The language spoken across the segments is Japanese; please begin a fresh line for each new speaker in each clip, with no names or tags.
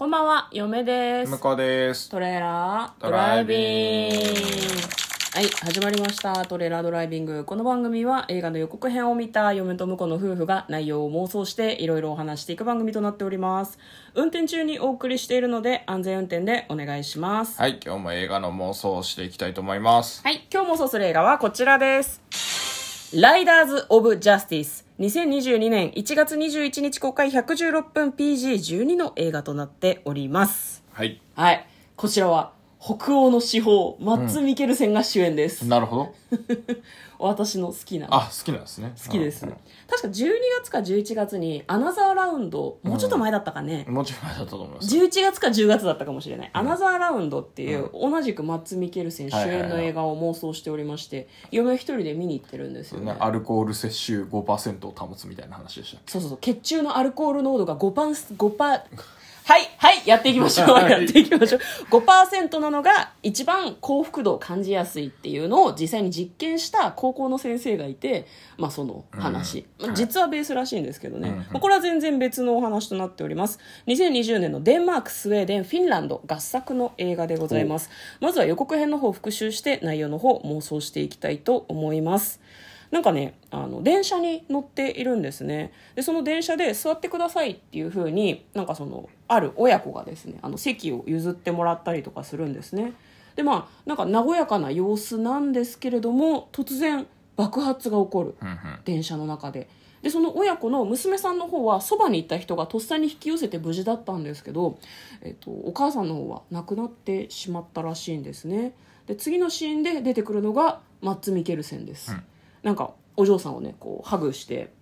こんばんは、嫁です
向。こうです。
トレーラード
ド
ライ
ライビング
ビング。はい、始まりました。トレーラードライビング。この番組は映画の予告編を見た嫁と婿の夫婦が内容を妄想していろいろお話していく番組となっております。運転中にお送りしているので安全運転でお願いします。
はい、今日も映画の妄想をしていきたいと思います。
はい、今日妄想する映画はこちらです。ライダーズ・オブ・ジャスティス。2022年1月21日公開116分 PG12 の映画となっております。
はい。
はい。こちらは、北欧の司法、マッツ・ミケルセンが主演です。
なるほど。
私の好きな。
あ、好きなんですね。
好きです
うん。
確か12月か11月に、アナザーラウンド、もうちょっと前だったかね。
もちろん前だったと思います。
11月か10月だったかもしれない、アナザーラウンドっていう、同じくマッツ・ミケルセン主演の映画を妄想しておりまして、嫁一人で見に行ってるんですよね。
アルコール摂取5%を保つみたいな話でした。
そうそうそう血中のアルコール濃度が5パンス5パーはいはいやっていきましょう、
はい。
やっていきましょう。5%なのが一番幸福度を感じやすいっていうのを実際に実験した高校の先生がいて、まあ、その話、まあ実はベースらしいんですけどね、まあこれは全然別のお話となっております。2020年のデンマークスウェーデンフィンランド合作の映画でございます。まずは予告編の方を復習して内容の方妄想していきたいと思いますなんかねあの電車に乗っているんですね。でその電車で座ってくださいっていう風になんかそのある親子がですねあの席を譲ってもらったりとかするんですね。でまあなんか和やかな様子なんですけれども突然爆発が起こる。電車の中で。でその親子の娘さんの方はそばにいた人がとっさに引き寄せて無事だったんですけど、えっと、お母さんの方は亡くなってしまったらしいんですね。で次のシーンで出てくるのがマッツ・ミケルセンです、
うん
なんかお嬢さんをねこうハグして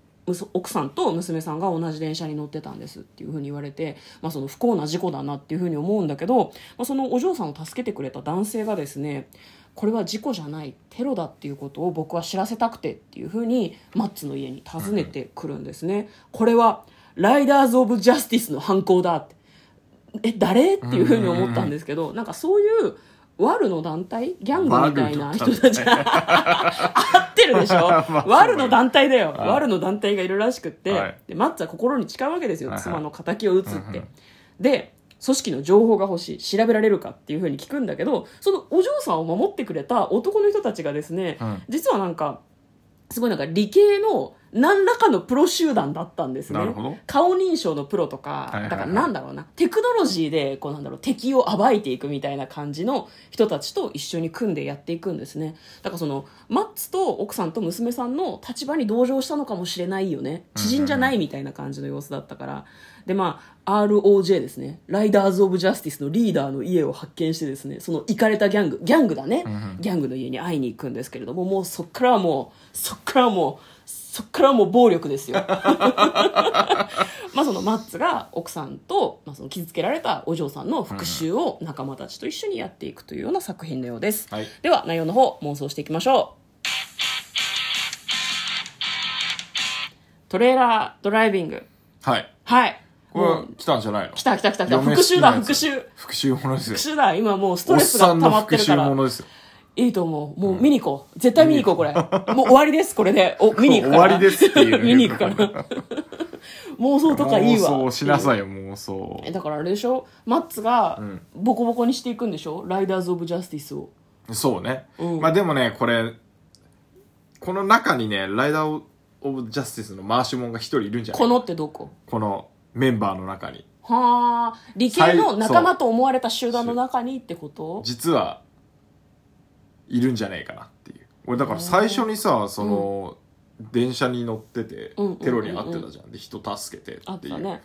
奥さんと娘さんが同じ電車に乗ってたんですっていうふうに言われて、まあ、その不幸な事故だなっていうふうに思うんだけど、まあ、そのお嬢さんを助けてくれた男性がですねこれは事故じゃないテロだっていうことを僕は知らせたくてっていうふうにマッツの家に訪ねてくるんですね。これはライダーズ・オブ・ジャスティスの犯行だってえ誰？っていうふうに思ったんですけどなんかそういうワルの団体？ギャングみたいな人たち。合ってるでしょ、
まあ
ワルの団体だよ、
はい。
ワルの団体がいるらしくって、
はい。
でマッツは心に誓うわけですよ、
はいはい。
妻の敵を討つって、で組織の情報が欲しい。調べられるかっていうふうに聞くんだけどそのお嬢さんを守ってくれた男の人たちがですね、
うん。
実はなんかすごいなんか理系の何らかのプロ集団だったんですね。顔認証のプロとか、だからなんだろうな。テクノロジーでこうなんだろう敵を暴いていくみたいな感じの人たちと一緒に組んでやっていくんですね。だからそのマッツと奥さんと娘さんの立場に同情したのかもしれないよね。知人じゃないみたいな感じの様子だったから。でまあ ROJ ですねライダーズ・オブ・ジャスティスのリーダーの家を発見してですねそのイかれたギャングギャングだね、ギャングの家に会いに行くんですけれどももうそっからはもうそっからはもうそっからはもう暴力ですよ。まあそのマッツが奥さんと、まあ、その傷つけられたお嬢さんの復讐を仲間たちと一緒にやっていくというような作品のようです、
はい。
では内容の方妄想していきましょう。トレーラードライビング。
はい。
はい。
これ来たんじゃないの？
来た来た来た来た。
嫁
復讐だ復讐。
復讐ものですよ。
復讐だ今もうストレスが溜まってるから。
ものですよ。
いいと思う。もう見に行こう。絶対見に行こうこれ。もう終わりですこれで。お 見に行くから。
終わりですっていう。
見に行くから妄想とかいいわ。
妄想しなさいよ、妄想。
え。だからあれでしょ？マッツが
ん。
ボコボコにしていくんでしょ？ライダーズ・オブ・ジャスティスを。
そうね。
うん。
まあでもね、これ、この中にね、ライダー・オブ・ジャスティスの回し者が一人いるんじゃない？
このってどこ？
このメンバーの中に。
はあ。理系の仲間と思われた集団の中にってこと？
実はいるんじゃねえかなっていう。俺だから最初にさその、電車に乗ってて
うん。うんうんうん
テロに遭ってたじゃん。で人助けてっていう。
ね。
だか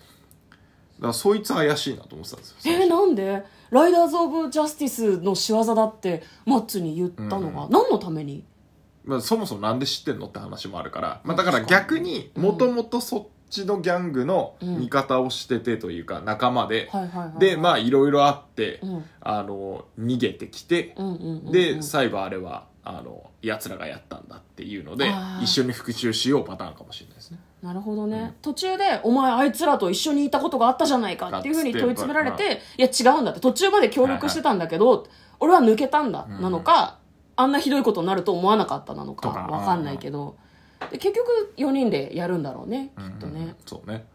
らそいつ怪しいなと思ってたんですよ最
えー、
初。
なんで？ライダーズ・オブ・ジャスティスの仕業だってマッツに言ったのが、何のために？
まあ、そもそもなんで知ってんのって話もあるから、まあ、だから逆にもともとそっちのギャングの味方をしててというか仲間で、
はいはいはいはい。
でまあいろいろあって、
うん。
あの逃げてきて、
うんうんうんうん
で最後あれはあの奴らがやったんだっていうので一緒に復讐しようパターンかもしれないですね。
なるほどね、途中で「お前あいつらと一緒にいたことがあったじゃないか」っていうふうに問い詰められて「いや違うんだ」って。途中まで協力してたんだけど、俺は抜けたんだ、なのかあんなひどいことになると思わなかったなのか
とか。
わかんないけどで結局4人でやるんだろうねきっとね、
そうね。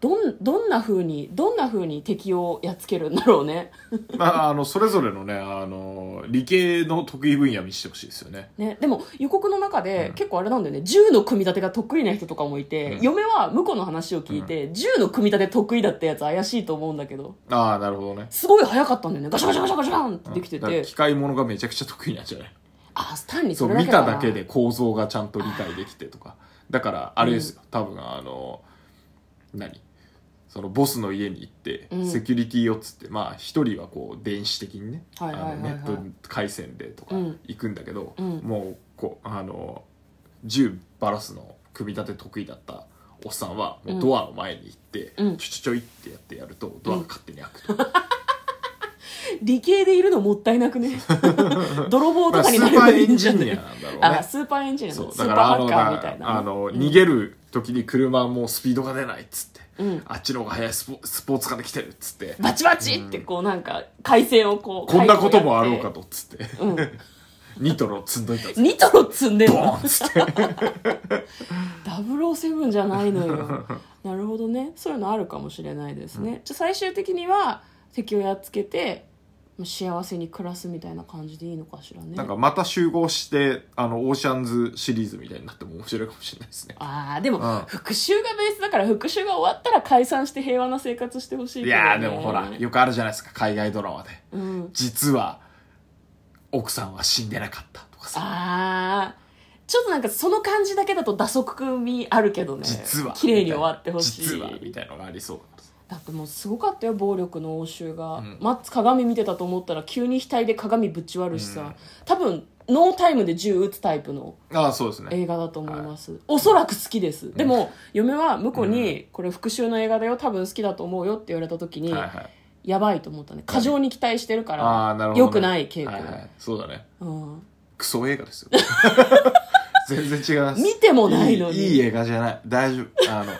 どんどんな風にどんな風に敵をやっつけるんだろうね。
まあ、あのそれぞれのねあの理系の得意分野見せてほしいですよね。
ね、でも予告の中で、
うん。
結構あれなんだよね。銃の組み立てが得意な人とかもいて、
うん。
嫁は向こうの話を聞いて、銃の組み立て得意だったやつ怪しいと思うんだけど。
ああなるほどね。
すごい早かったんだよね。ガシャガシャガシャガシャンってできてて、
機械物がめちゃくちゃ得意なんじゃない？
あ単に
そ
れだけ
見ただけで構造がちゃんと理解できてとか。だからあれですよ、多分あの何？そのボスの家に行って、
うん。
セキュリティをっつってまあ一人はこう電子的にね、
はいはい
ネット回線でとか
うん。
行くんだけど、
うん。
もうこうあの銃バラすの組み立て得意だったおっさんはもうドアの前に行って、
うん。
ちょちょちょいってやってやるとドアが勝手に開くと、
理系でいるのもったいなくね？泥棒
まあス
とかになれ
ーパーエ
ばいいんじゃ
ンジニア
ない
なんだろうね。
あスーパーエンジニア
そう
のスー
だからあの
パーハッカーみたいな
あの、
うん
逃げる時に車もスピードが出ないっつって、
うん。
あっちの方が速いスポスポーツカーで来てるっつって。
バチバチってこうなんか回線をこう
こんなこともあろうか
と
とっつって、
うん。
ニトロ積んどいた
ニトロ積んでんの？
っつって。
007じゃないのよ。なるほどね。そういうのあるかもしれないですね、じゃあ最終的には敵をやっつけて幸せに暮らすみたいな感じでいいのかしらね。
なんかまた集合してあのオーシャンズシリーズみたいになっても面白いかもしれないですね。
ああでも、
うん。
復讐がベースだから復讐が終わったら解散して平和な生活してほしいね、
やーでもほらよくあるじゃないですか海外ドラマで。
うん、
実は奥さんは死んでなかったとかさ。
ああちょっとなんかその感じだけだと打足味あるけどね。
実は。
綺麗に終わってほしい。
実はみたいのがありそうだか
だってもうすごかったよ暴力の応酬が、
うん。
マッツ鏡見てたと思ったら急に額で鏡ぶち割るしさ、
うん。
多分ノータイムで銃撃つタイプの
ああそうですね。
映画だと思います、おそらく好きです、でも嫁は向こうにこれ復讐の映画だよ多分好きだと思うよって言われた時に、
はいはい
やばいと思ったね。過剰に期待してるからよくない傾向、
はいはい、そうだね。
うん、
クソ映画ですよ。全然違います。
見てもないのに。
いい映画じゃない。大丈夫。あの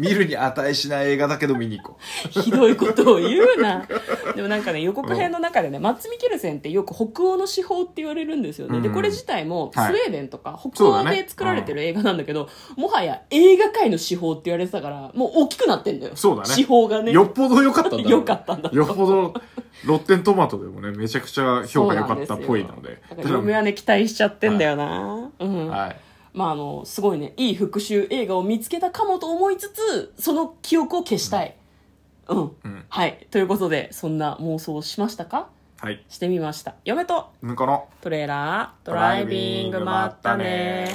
見るに値しない映画だけど見に行こ
ひどいことを言うな。でもなんかね予告編の中でね、マッツ・ミケルセンってよく北欧の手法って言われるんですよね、で
うん。
これ自体もスウ
はい
ェーデンとか北欧で作られてる映画なんだけどもはや映画界の手法って言われてたからもう大きくなってんだよ。
そうだね。
手法が
う、
ね。
よっぽど良かったんだ
良かったんだ
よっぽどロッテントマトでもねめちゃくちゃ評価良かったっぽいので。
だから嫁はね期待しちゃってんだよな、うん
はい
まああのすごいねいい復讐映画を見つけたかもと思いつつその記憶を消したい。うん、
うん。
はい。ということでそんな妄想をしましたか？
はい。
してみました。嫁と
向こうの。
トレーラードライビングまったね